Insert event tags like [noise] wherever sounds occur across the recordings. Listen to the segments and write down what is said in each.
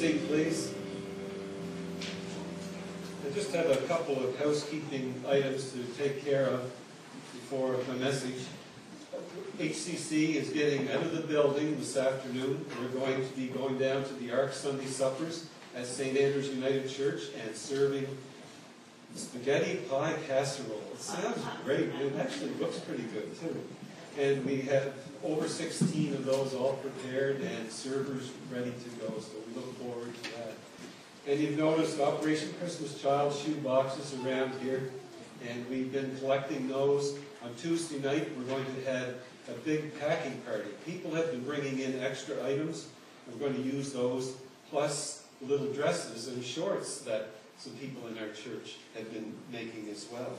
seat, please. I just have a couple of housekeeping items to take care of before my message. HCC is getting out of the building this afternoon. We're going to be going down to the Ark Sunday Suppers at St. Andrew's United Church and serving spaghetti pie casserole. It sounds great. It actually looks pretty good too. And we have over 16 of those all prepared and servers ready to go, so we look forward to that. And you've noticed Operation Christmas Child shoe boxes around here, and we've been collecting those. On Tuesday night, we're going to have a big packing party. People have been bringing in extra items. We're going to use those, plus little dresses and shorts that some people in our church have been making as well.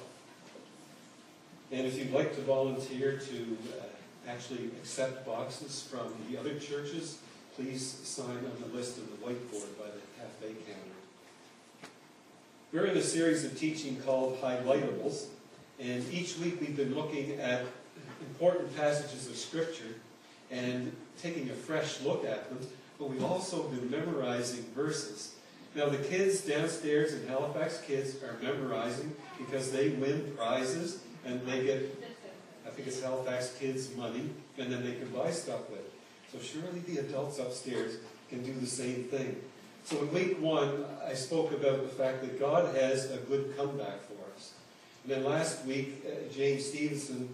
And if you'd like to volunteer to uh, actually accept boxes from the other churches, please sign on the list on the whiteboard by the cafe counter. We're in a series of teaching called Highlightables, and each week we've been looking at important passages of Scripture and taking a fresh look at them, but we've also been memorizing verses. Now, the kids downstairs in Halifax Kids are memorizing because they win prizes and they get, think it's Halifax Kids money, and then they can buy stuff with. So surely the adults upstairs can do the same thing. So in week one, I spoke about the fact that God has a good comeback for us. And then last week, uh, James Stevenson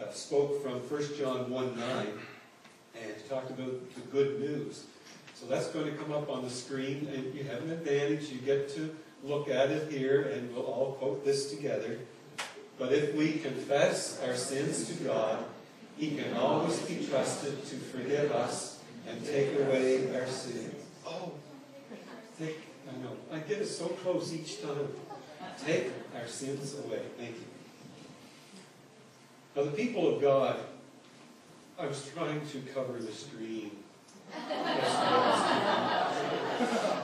uh, spoke from 1 John 1 9 and talked about the good news. So that's going to come up on the screen, and you have an advantage. You get to look at it here, and we'll all quote this together. But if we confess our sins to God, He can always be trusted to forgive us and take away our sins. Oh, take, I know, I get it so close each time. Take our sins away. Thank you. Now, the people of God, I was trying to cover the screen. [laughs]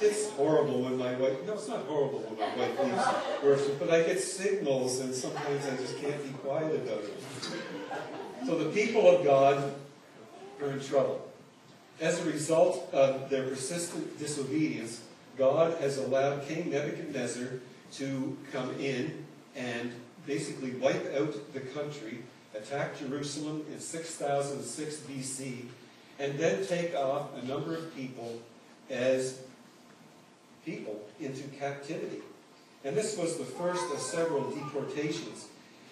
It's horrible when my wife, no, it's not horrible when my wife leaves worship, but I get signals and sometimes I just can't be quiet about it. So the people of God are in trouble. As a result of their persistent disobedience, God has allowed King Nebuchadnezzar to come in and basically wipe out the country, attack Jerusalem in 6006 BC, and then take off a number of people as people into captivity. And this was the first of several deportations.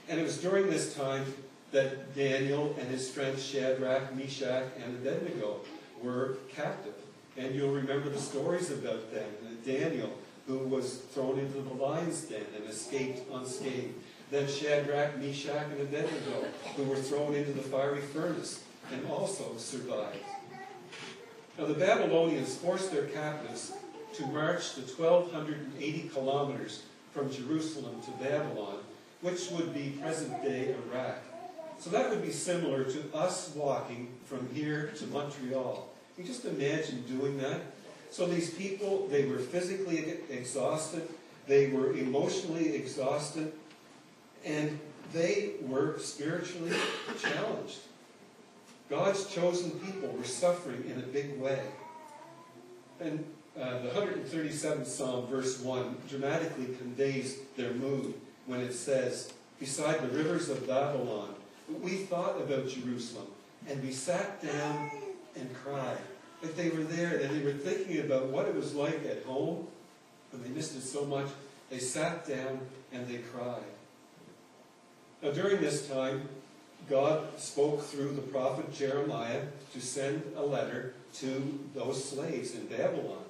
And it was during this time that Daniel and his friends Shadrach, Meshach, and Abednego were captive. And you'll remember the stories about them. Daniel, who was thrown into the lion's den and escaped unscathed. Then Shadrach, Meshach, and Abednego, who were thrown into the fiery furnace and also survived. Now the Babylonians forced their captives to march the 1,280 kilometers from Jerusalem to Babylon, which would be present-day Iraq. So that would be similar to us walking from here to Montreal. You just imagine doing that. So these people, they were physically exhausted, they were emotionally exhausted, and they were spiritually challenged. God's chosen people were suffering in a big way. And uh, the 137th Psalm, verse 1, dramatically conveys their mood when it says, Beside the rivers of Babylon, we thought about Jerusalem, and we sat down and cried. If they were there, and they were thinking about what it was like at home, and they missed it so much, they sat down and they cried. Now, during this time, God spoke through the prophet Jeremiah to send a letter to those slaves in Babylon.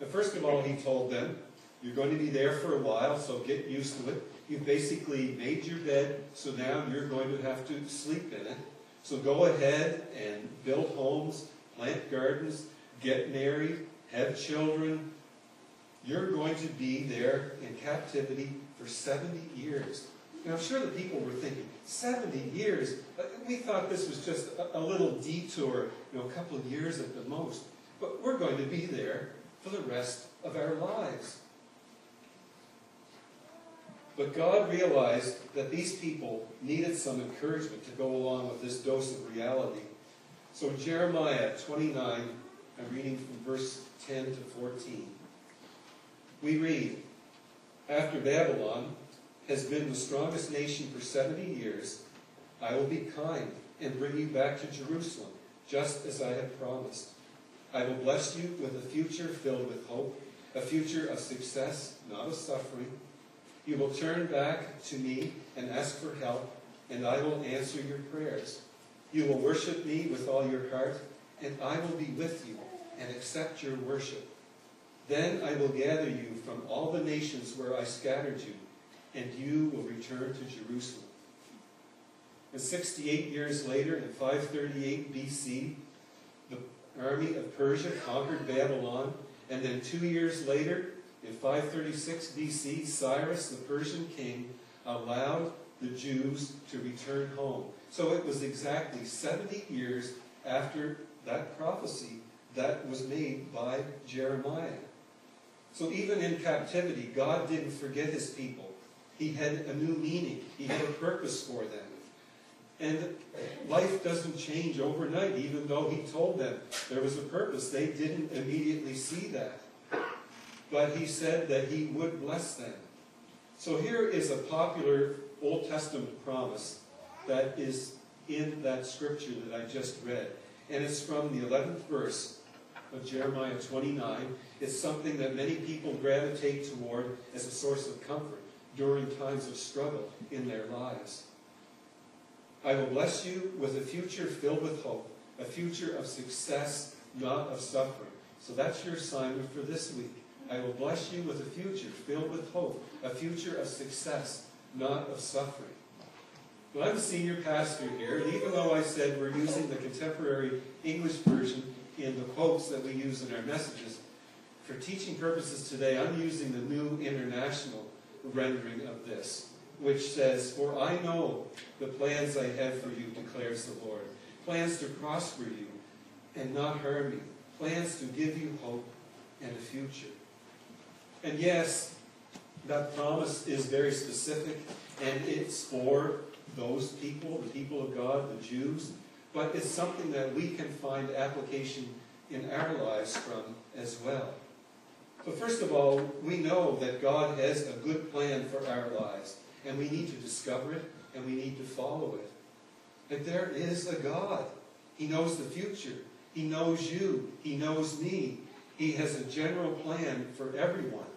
And first of all, he told them, You're going to be there for a while, so get used to it. You've basically made your bed, so now you're going to have to sleep in it. So go ahead and build homes, plant gardens, get married, have children. You're going to be there in captivity for 70 years. And I'm sure the people were thinking, 70 years? Uh, we thought this was just a, little detour, you know, a couple of years at the most. But we're going to be there for the rest of our lives. But God realized that these people needed some encouragement to go along with this dose of reality. So Jeremiah 29, I'm reading from verse 10 to 14. We read, After Babylon has been the strongest nation for 70 years, I will be kind and bring you back to Jerusalem, just as I have promised. I will bless you with a future filled with hope, a future of success, not of suffering. You will turn back to me and ask for help, and I will answer your prayers. You will worship me with all your heart, and I will be with you and accept your worship. Then I will gather you from all the nations where I scattered you, and you will return to Jerusalem. And 68 years later, in 538 BC, the army of Persia conquered Babylon, and then two years later, in 536 BC, Cyrus, the Persian king, allowed the Jews to return home. So it was exactly 70 years after that prophecy that was made by Jeremiah. So even in captivity, God didn't forget his people. He had a new meaning. He had a purpose for them. And life doesn't change overnight, even though he told them there was a purpose. They didn't immediately see that. But he said that he would bless them. So here is a popular Old Testament promise that is in that scripture that I just read. And it's from the 11th verse of Jeremiah 29. It's something that many people gravitate toward as a source of comfort during times of struggle in their lives. I will bless you with a future filled with hope, a future of success, not of suffering. So that's your assignment for this week. I will bless you with a future filled with hope, a future of success, not of suffering. Well, I'm a senior pastor here, and even though I said we're using the contemporary English version in the quotes that we use in our messages, for teaching purposes today, I'm using the New International rendering of this, which says, For I know the plans I have for you, declares the Lord. Plans to prosper you and not harm you. Plans to give you hope and a future. And yes, that promise is very specific, and it's for those people, the people of God, the Jews, but it's something that we can find application in our lives from as well. So first of all, we know that God has a good plan for our lives, and we need to discover it, and we need to follow it. But there is a God. He knows the future. He knows you. He knows me. He has a general plan for everyone.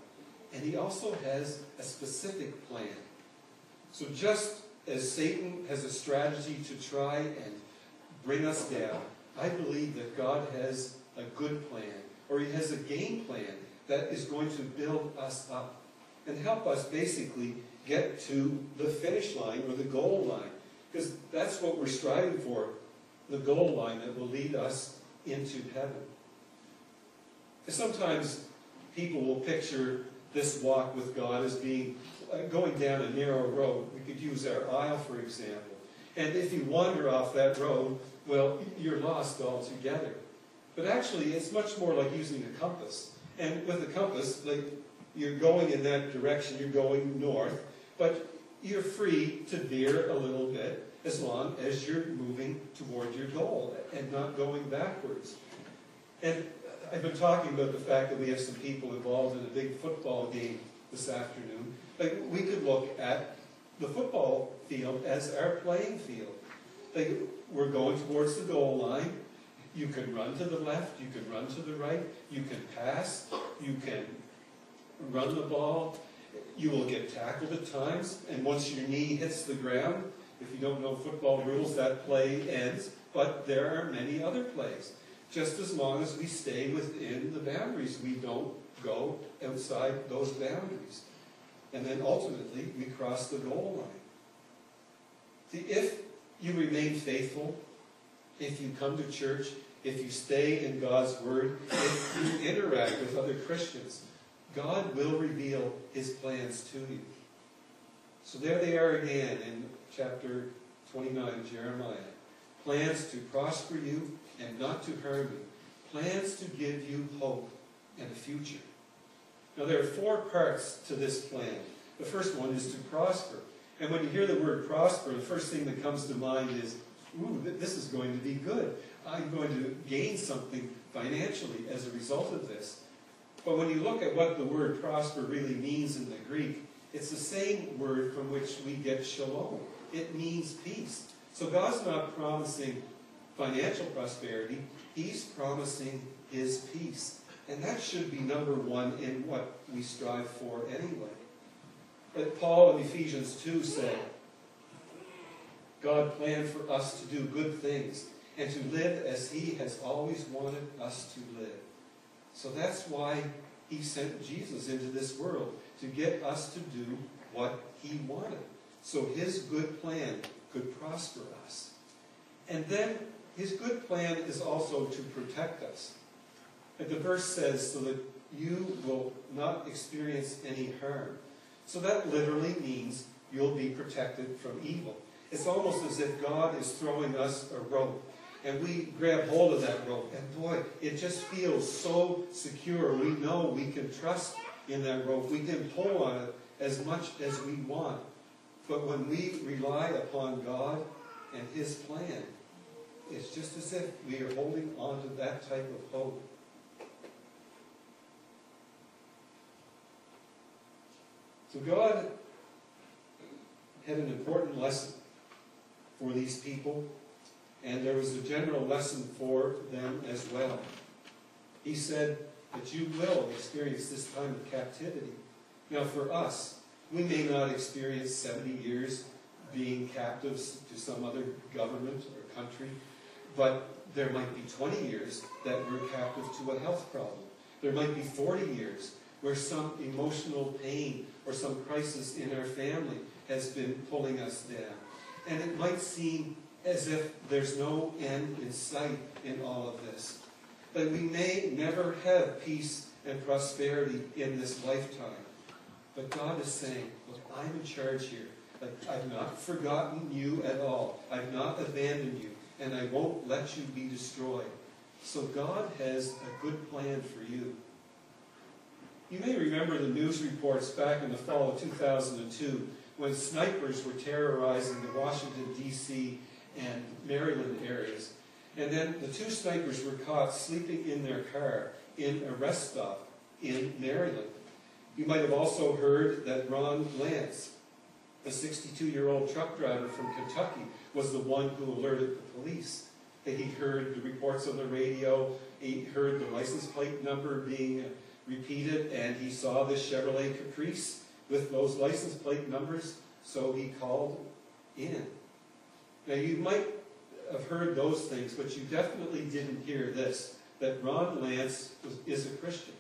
And he also has a specific plan. So just as Satan has a strategy to try and bring us down, I believe that God has a good plan, or he has a game plan that is going to build us up and help us basically get to the finish line or the goal line. Because that's what we're striving for, the goal line that will lead us into heaven. Sometimes people will picture this walk with God as being uh, going down a narrow road. We could use our aisle, for example. And if you wander off that road, well, you're lost altogether. But actually, it's much more like using a compass. And with a compass, like you're going in that direction, you're going north, but you're free to veer a little bit as long as you're moving toward your goal and not going backwards. And I've been talking about the fact that we have some people involved in a big football game this afternoon. Like we could look at the football field as our playing field. Like we're going towards the goal line. You can run to the left, you can run to the right, you can pass, you can run the ball. You will get tackled at times, and once your knee hits the ground, if you don't know football rules, that play ends. But there are many other plays just as long as we stay within the boundaries. We don't go outside those boundaries. And then ultimately, we cross the goal line. See, if you remain faithful, if you come to church, if you stay in God's Word, if you interact with other Christians, God will reveal His plans to you. So there they are again in chapter 29 of Jeremiah. Plans to prosper you and not to harm you. Plans to give you hope and a future. Now, there are four parts to this plan. The first one is to prosper. And when you hear the word prosper, the first thing that comes to mind is, ooh, this is going to be good. I'm going to gain something financially as a result of this. But when you look at what the word prosper really means in the Greek, it's the same word from which we get shalom. It means peace. So God's not promising financial prosperity, He's promising His peace. And that should be number one in what we strive for anyway. But Paul in Ephesians 2 said, God planned for us to do good things and to live as He has always wanted us to live. So that's why He sent Jesus into this world, to get us to do what He wanted. So His good plan could prosper us. And then His good plan is also to protect us. And the verse says, so that you will not experience any harm. So that literally means you'll be protected from evil. It's almost as if God is throwing us a rope. And we grab hold of that rope. And boy, it just feels so secure. We know we can trust in that rope. We can pull on it as much as we want. But when we rely upon God and His plan, it's just as if we are holding on to that type of hope. So God had an important lesson for these people, and there was a general lesson for them as well. He said that you will experience this time of captivity. Now, for us, we may not experience 70 years being captives to some other government or country, but there might be 20 years that we're captive to a health problem. There might be 40 years where some emotional pain or some crisis in our family has been pulling us down. And it might seem as if there's no end in sight in all of this. But we may never have peace and prosperity in this lifetime. But God is saying, look, I'm in charge here. I've not forgotten you at all. I've not abandoned you. And I won't let you be destroyed. So God has a good plan for you. You may remember the news reports back in the fall of 2002 when snipers were terrorizing the Washington, D.C. and Maryland areas. And then the two snipers were caught sleeping in their car in a rest stop in Maryland. You might have also heard that Ron Lantz, a 62-year-old truck driver from Kentucky, was the one who alerted the police. That he heard the reports on the radio, he heard the license plate number being repeated, and he saw this Chevrolet Caprice with those license plate numbers, so he called in. Now, you might have heard those things, but you definitely didn't hear this that Ron Lantz was, is a Christian.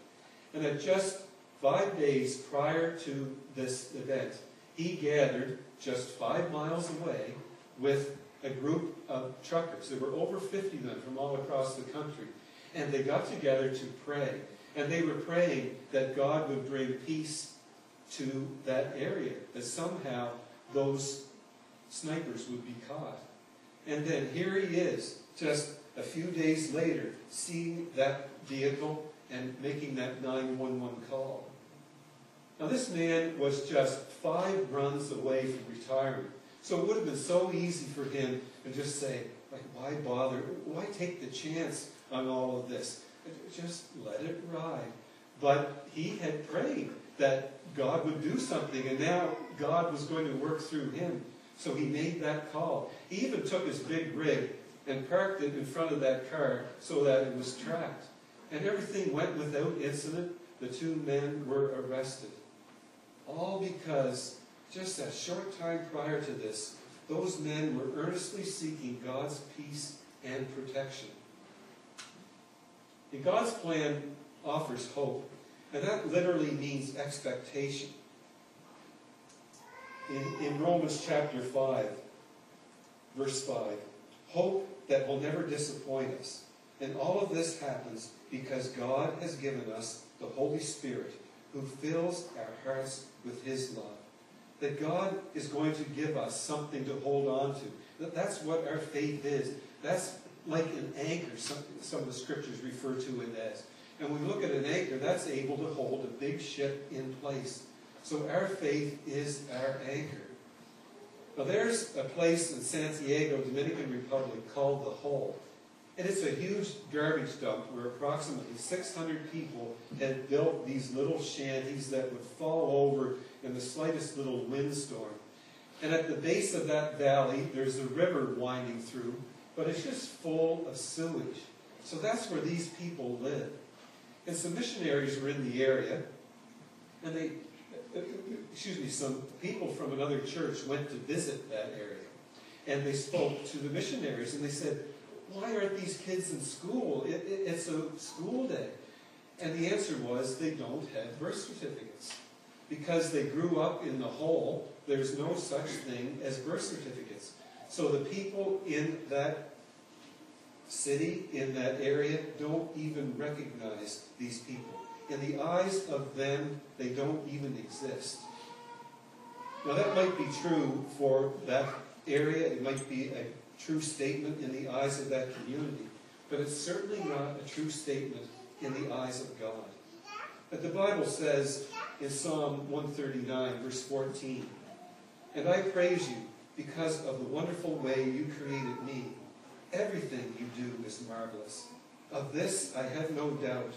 And that just five days prior to this event, he gathered just five miles away with a group of truckers. There were over 50 of them from all across the country. And they got together to pray. And they were praying that God would bring peace to that area, that somehow those snipers would be caught. And then here he is, just a few days later, seeing that vehicle and making that 911 call. Now, this man was just five runs away from retirement. So it would have been so easy for him to just say, like, why bother? Why take the chance on all of this? Just let it ride. But he had prayed that God would do something, and now God was going to work through him. So he made that call. He even took his big rig and parked it in front of that car so that it was tracked. And everything went without incident. The two men were arrested. All because just a short time prior to this, those men were earnestly seeking God's peace and protection. And God's plan offers hope, and that literally means expectation. In, in Romans chapter 5, verse 5, hope that will never disappoint us. And all of this happens because God has given us the Holy Spirit who fills our hearts with His love. That God is going to give us something to hold on to. That that's what our faith is. That's like an anchor, some, some of the scriptures refer to it as. And when we look at an anchor, that's able to hold a big ship in place. So our faith is our anchor. Now there's a place in Santiago, Dominican Republic called the Hole. And it's a huge garbage dump where approximately 600 people had built these little shanties that would fall over in the slightest little windstorm. And at the base of that valley, there's a river winding through, but it's just full of sewage. So that's where these people live. And some missionaries were in the area, and they, excuse me, some people from another church went to visit that area. And they spoke to the missionaries, and they said, why aren't these kids in school? It, it, it's a school day. And the answer was they don't have birth certificates. Because they grew up in the hole, there's no such thing as birth certificates. So the people in that city, in that area, don't even recognize these people. In the eyes of them, they don't even exist. Now that might be true for that area. It might be a true statement in the eyes of that community. But it's certainly not a true statement in the eyes of God. But the Bible says in Psalm 139, verse 14, And I praise you because of the wonderful way you created me. Everything you do is marvelous. Of this I have no doubt.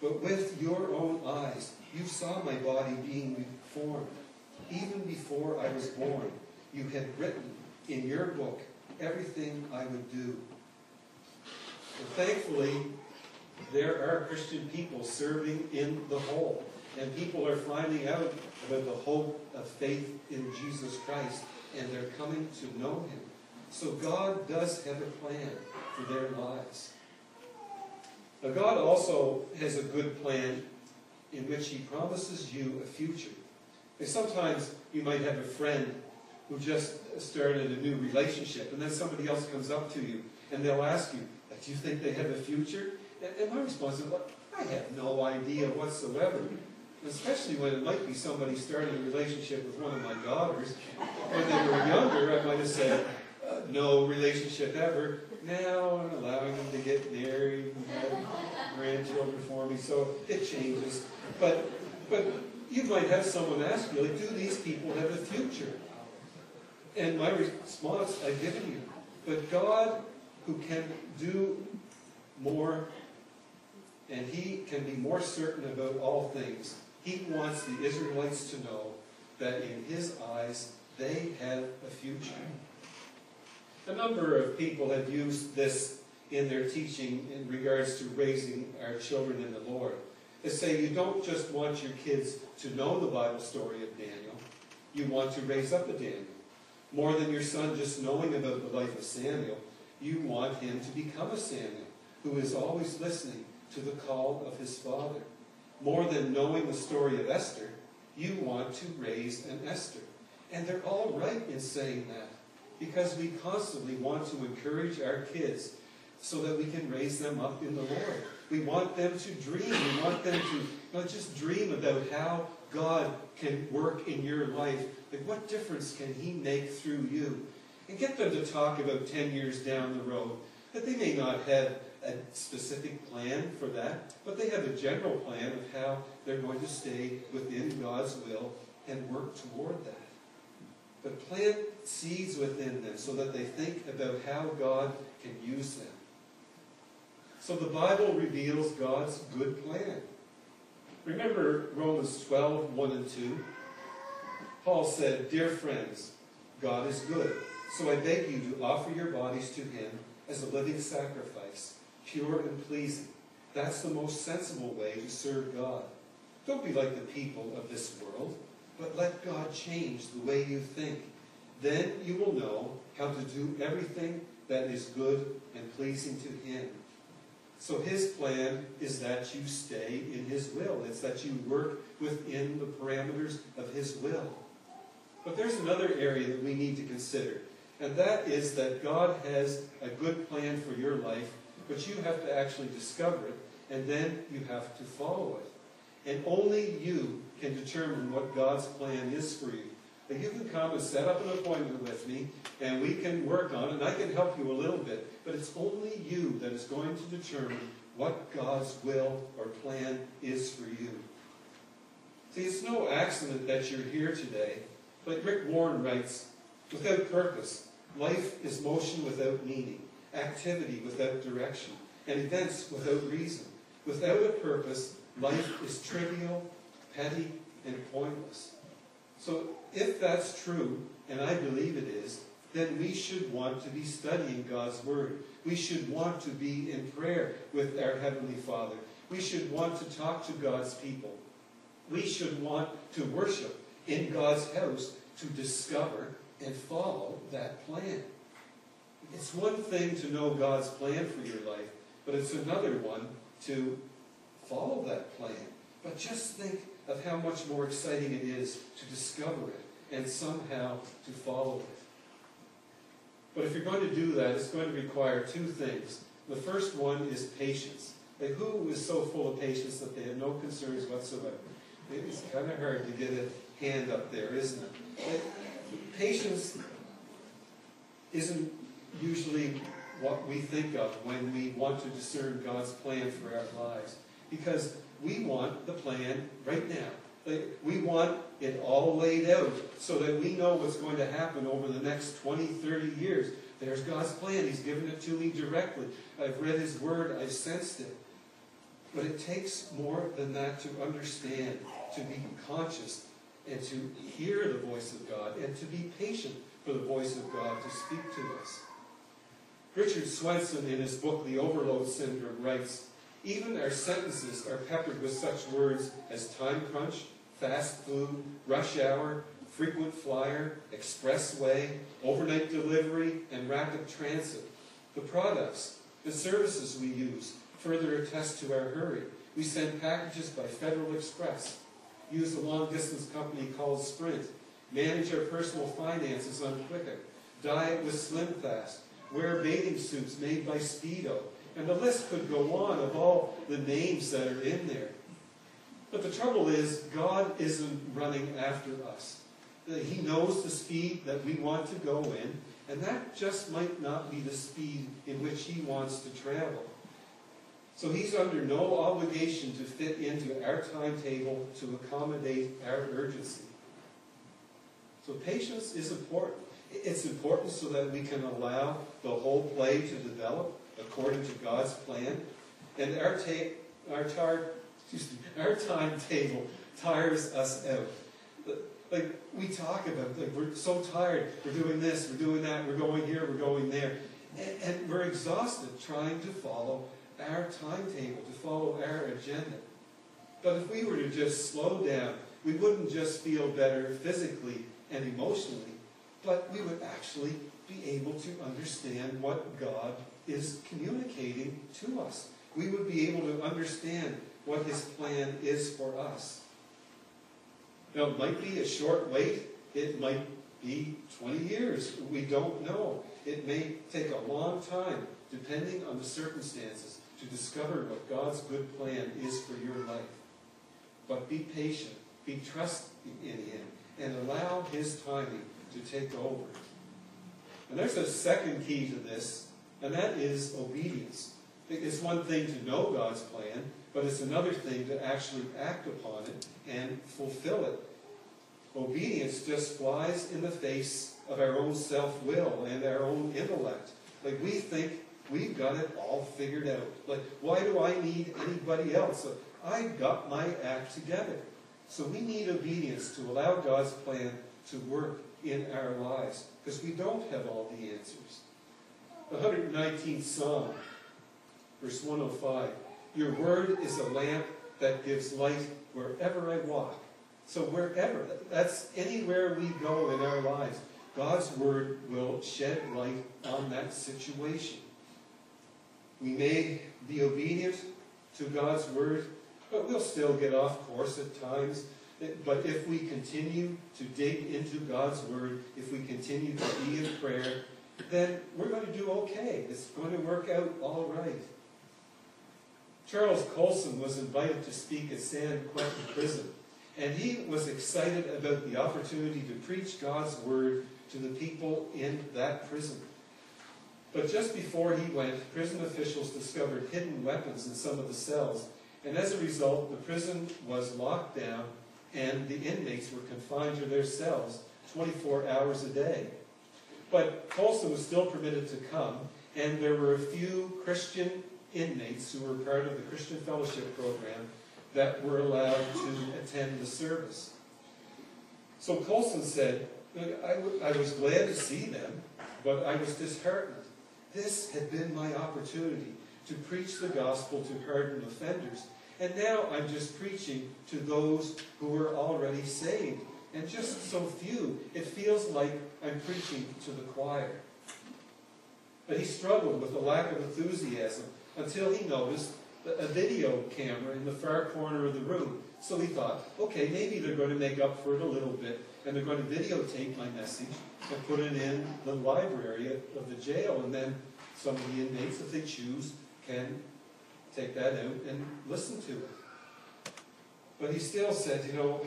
But with your own eyes, you saw my body being formed. Even before I was born, you had written in your book everything I would do. And thankfully, there are Christian people serving in the hole, And people are finding out about the hope of faith in Jesus Christ. And they're coming to know Him. So God does have a plan for their lives. Now, God also has a good plan in which He promises you a future. And sometimes you might have a friend who just started a new relationship, and then somebody else comes up to you and they'll ask you, Do you think they have a future? And my response is, I have no idea whatsoever. Especially when it might be somebody starting a relationship with one of my daughters. When they were younger, I might have said, uh, no relationship ever. Now I'm allowing them to get married and have grandchildren for me, so it changes. But, but you might have someone ask you, like, do these people have a future? And my response I've given you. But God, who can do more, and He can be more certain about all things, He wants the Israelites to know that in His eyes they have a future. A number of people have used this in their teaching in regards to raising our children in the Lord. They say you don't just want your kids to know the Bible story of Daniel, you want to raise up a Daniel. More than your son just knowing about the life of Samuel, you want him to become a Samuel who is always listening to the call of his father. More than knowing the story of Esther, you want to raise an Esther. And they're all right in saying that because we constantly want to encourage our kids so that we can raise them up in the Lord. We want them to dream. We want them to not just dream about how God can work in your life like, what difference can He make through you? And get them to talk about 10 years down the road. That they may not have a specific plan for that, but they have a general plan of how they're going to stay within God's will and work toward that. But plant seeds within them so that they think about how God can use them. So the Bible reveals God's good plan. Remember Romans 12, 1 and 2? Paul said, Dear friends, God is good. So I beg you to offer your bodies to him as a living sacrifice, pure and pleasing. That's the most sensible way to serve God. Don't be like the people of this world, but let God change the way you think. Then you will know how to do everything that is good and pleasing to him. So his plan is that you stay in his will. It's that you work within the parameters of his will. But there's another area that we need to consider, and that is that God has a good plan for your life, but you have to actually discover it, and then you have to follow it. And only you can determine what God's plan is for you. That you can come and set up an appointment with me, and we can work on it, and I can help you a little bit, but it's only you that is going to determine what God's will or plan is for you. See, it's no accident that you're here today. Like Rick Warren writes, without purpose, life is motion without meaning. Activity without direction, and events without reason. Without a purpose, life is trivial, petty, and pointless. So, if that's true, and I believe it is, then we should want to be studying God's Word. We should want to be in prayer with our Heavenly Father. We should want to talk to God's people. We should want to worship in God's house to discover and follow that plan. It's one thing to know God's plan for your life, but it's another one to follow that plan. But just think of how much more exciting it is to discover it and somehow to follow it. But if you're going to do that, it's going to require two things. The first one is patience. Like who is so full of patience that they have no concerns whatsoever? It's kind of hard to get a hand up there, isn't it? Like, patience isn't usually what we think of when we want to discern God's plan for our lives. Because we want the plan right now. We want it all laid out so that we know what's going to happen over the next 20, 30 years. There's God's plan. He's given it to me directly. I've read His Word. I've sensed it. But it takes more than that to understand, to be conscious, and to hear the voice of God, and to be patient for the voice of God to speak to us. Richard Swenson, in his book The Overload Syndrome, writes Even our sentences are peppered with such words as time crunch, fast food, rush hour, frequent flyer, expressway, overnight delivery, and rapid transit. The products, the services we use further attest to our hurry. We send packages by Federal Express, use a long distance company called Sprint, manage our personal finances on Quicken, diet with SlimFast, wear bathing suits made by Speedo, and the list could go on of all the names that are in there. But the trouble is, God isn't running after us. Uh, he knows the speed that we want to go in, and that just might not be the speed in which He wants to travel. So He's under no obligation to fit into our timetable to accommodate our urgency. So patience is important. It's important so that we can allow the whole play to develop according to God's plan. And our, ta- our, tar- me, our timetable tires us out. Like we talk about, like we're so tired. We're doing this, we're doing that, we're going here, we're going there, and, and we're exhausted trying to follow our timetable, to follow our agenda. But if we were to just slow down, we wouldn't just feel better physically and emotionally, but we would actually be able to understand what God is communicating to us. We would be able to understand what His plan is for us. Now, it might be a short wait, it might be 20 years. We don't know. It may take a long time, depending on the circumstances, to discover what God's good plan is for your life. But be patient, be trusting in Him, and allow His timing to take over. And there's a second key to this, and that is obedience. It's one thing to know God's plan, but it's another thing to actually act upon it and fulfill it. Obedience just flies in the face of our own self will and our own intellect. Like we think we've got it all figured out. Like, why do I need anybody else? I've got my act together. So we need obedience to allow God's plan to work in our lives because we don't have all the answers. The 119th Psalm, verse 105 Your word is a lamp that gives light wherever I walk. So, wherever, that's anywhere we go in our lives, God's word will shed light on that situation. We may be obedient to God's word, but we'll still get off course at times. But if we continue to dig into God's Word, if we continue to be in prayer, then we're going to do okay. It's going to work out all right. Charles Colson was invited to speak at San Quentin Prison, and he was excited about the opportunity to preach God's Word to the people in that prison. But just before he went, prison officials discovered hidden weapons in some of the cells, and as a result, the prison was locked down and the inmates were confined to their cells 24 hours a day. But Colson was still permitted to come, and there were a few Christian inmates who were part of the Christian Fellowship Program that were allowed to attend the service. So Colson said, I, I was glad to see them, but I was disheartened. This had been my opportunity to preach the gospel to hardened offenders. And now I'm just preaching to those who are already saved. And just so few, it feels like I'm preaching to the choir. But he struggled with a lack of enthusiasm until he noticed a video camera in the far corner of the room. So he thought, okay, maybe they're going to make up for it a little bit, and they're going to videotape my message and put it in the library of the jail, and then some of the inmates, if they choose, can take that out and listen to it. But he still said, you know,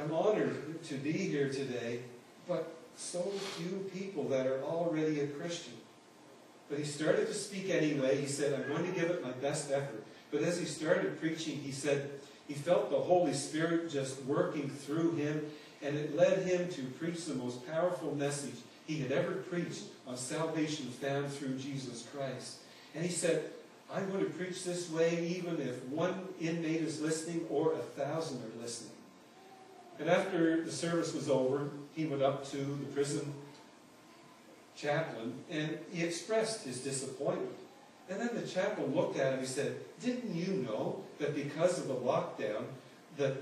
I'm honored to be here today, but so few people that are already a Christian. But he started to speak anyway. He said, I'm going to give it my best effort. But as he started preaching, he said he felt the Holy Spirit just working through him, and it led him to preach the most powerful message he had ever preached on salvation found through Jesus Christ. And he said, I'm going to preach this way even if one inmate is listening or a thousand are listening. And after the service was over, he went up to the prison chaplain and he expressed his disappointment. And then the chaplain looked at him and said, Didn't you know that because of the lockdown, that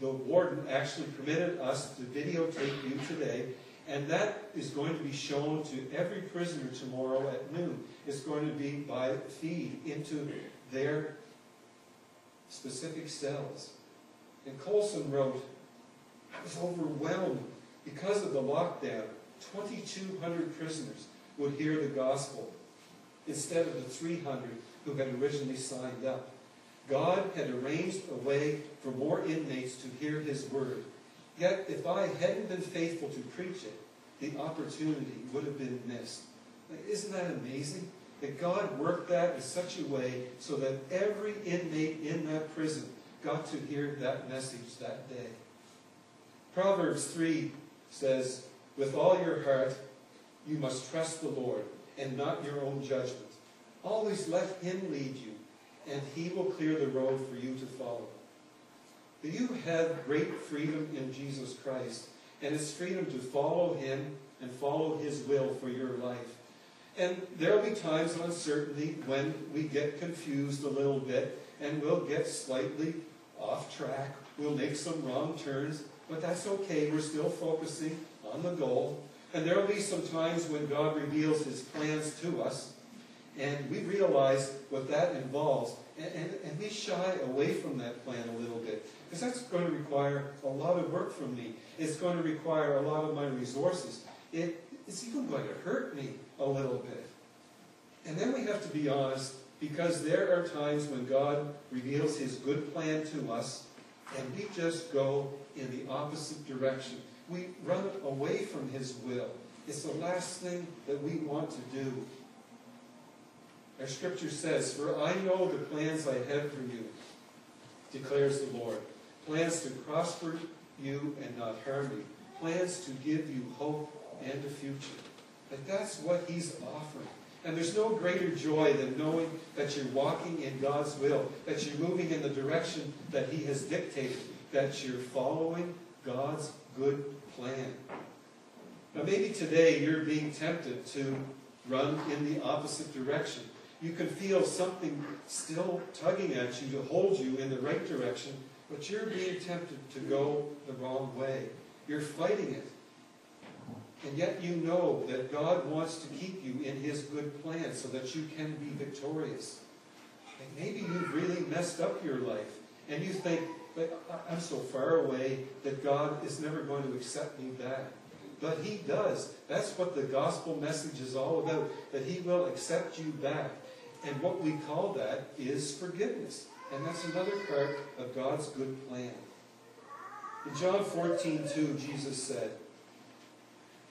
the warden actually permitted us to videotape you today, and that is going to be shown to every prisoner tomorrow at noon. It's going to be by feed into their specific cells. And Colson wrote, I was overwhelmed because of the lockdown. 2,200 prisoners would hear the gospel instead of the 300 who had originally signed up. God had arranged a way for more inmates to hear his word. Yet, if I hadn't been faithful to preach it, the opportunity would have been missed. Isn't that amazing? That God worked that in such a way so that every inmate in that prison got to hear that message that day. Proverbs 3 says, With all your heart, you must trust the Lord and not your own judgment. Always let Him lead you, and He will clear the road for you to follow. You have great freedom in Jesus Christ, and it's freedom to follow Him and follow His will for your life. And there'll be times of uncertainty when we get confused a little bit and we'll get slightly off track. We'll make some wrong turns, but that's okay. We're still focusing on the goal. And there'll be some times when God reveals His plans to us, and we realize what that involves, and, and, and we shy away from that plan a little bit. Because that's going to require a lot of work from me. It's going to require a lot of my resources. It, it's even going to hurt me a little bit. And then we have to be honest, because there are times when God reveals His good plan to us, and we just go in the opposite direction. We run away from His will. It's the last thing that we want to do. Our scripture says, For I know the plans I have for you, declares the Lord. Plans to prosper you and not harm you. Plans to give you hope and a future. That that's what He's offering. And there's no greater joy than knowing that you're walking in God's will, that you're moving in the direction that He has dictated, that you're following God's good plan. Now, maybe today you're being tempted to run in the opposite direction. You can feel something still tugging at you to hold you in the right direction, but you're being tempted to go the wrong way. You're fighting it. And yet you know that God wants to keep you in His good plan so that you can be victorious. And maybe you've really messed up your life and you think, but I'm so far away that God is never going to accept me back. But He does. That's what the gospel message is all about, that He will accept you back. And what we call that is forgiveness. And that's another part of God's good plan. In John 14, 2, Jesus said,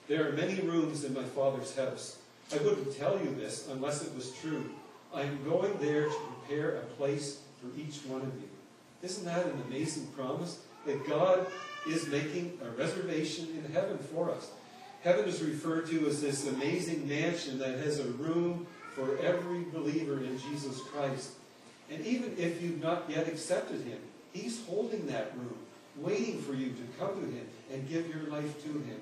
There are many rooms in my Father's house. I wouldn't tell you this unless it was true. I am going there to prepare a place for each one of you. Isn't that an amazing promise? That God is making a reservation in heaven for us. Heaven is referred to as this amazing mansion that has a room for every believer in Jesus Christ. And even if you've not yet accepted Him, He's holding that room, waiting for you to come to Him and give your life to Him.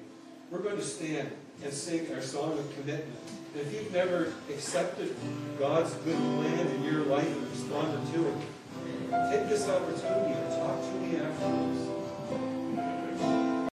We're going to stand and sing our song of commitment. If you've never accepted God's good plan in your life and responded to it, take this opportunity to talk to me afterwards.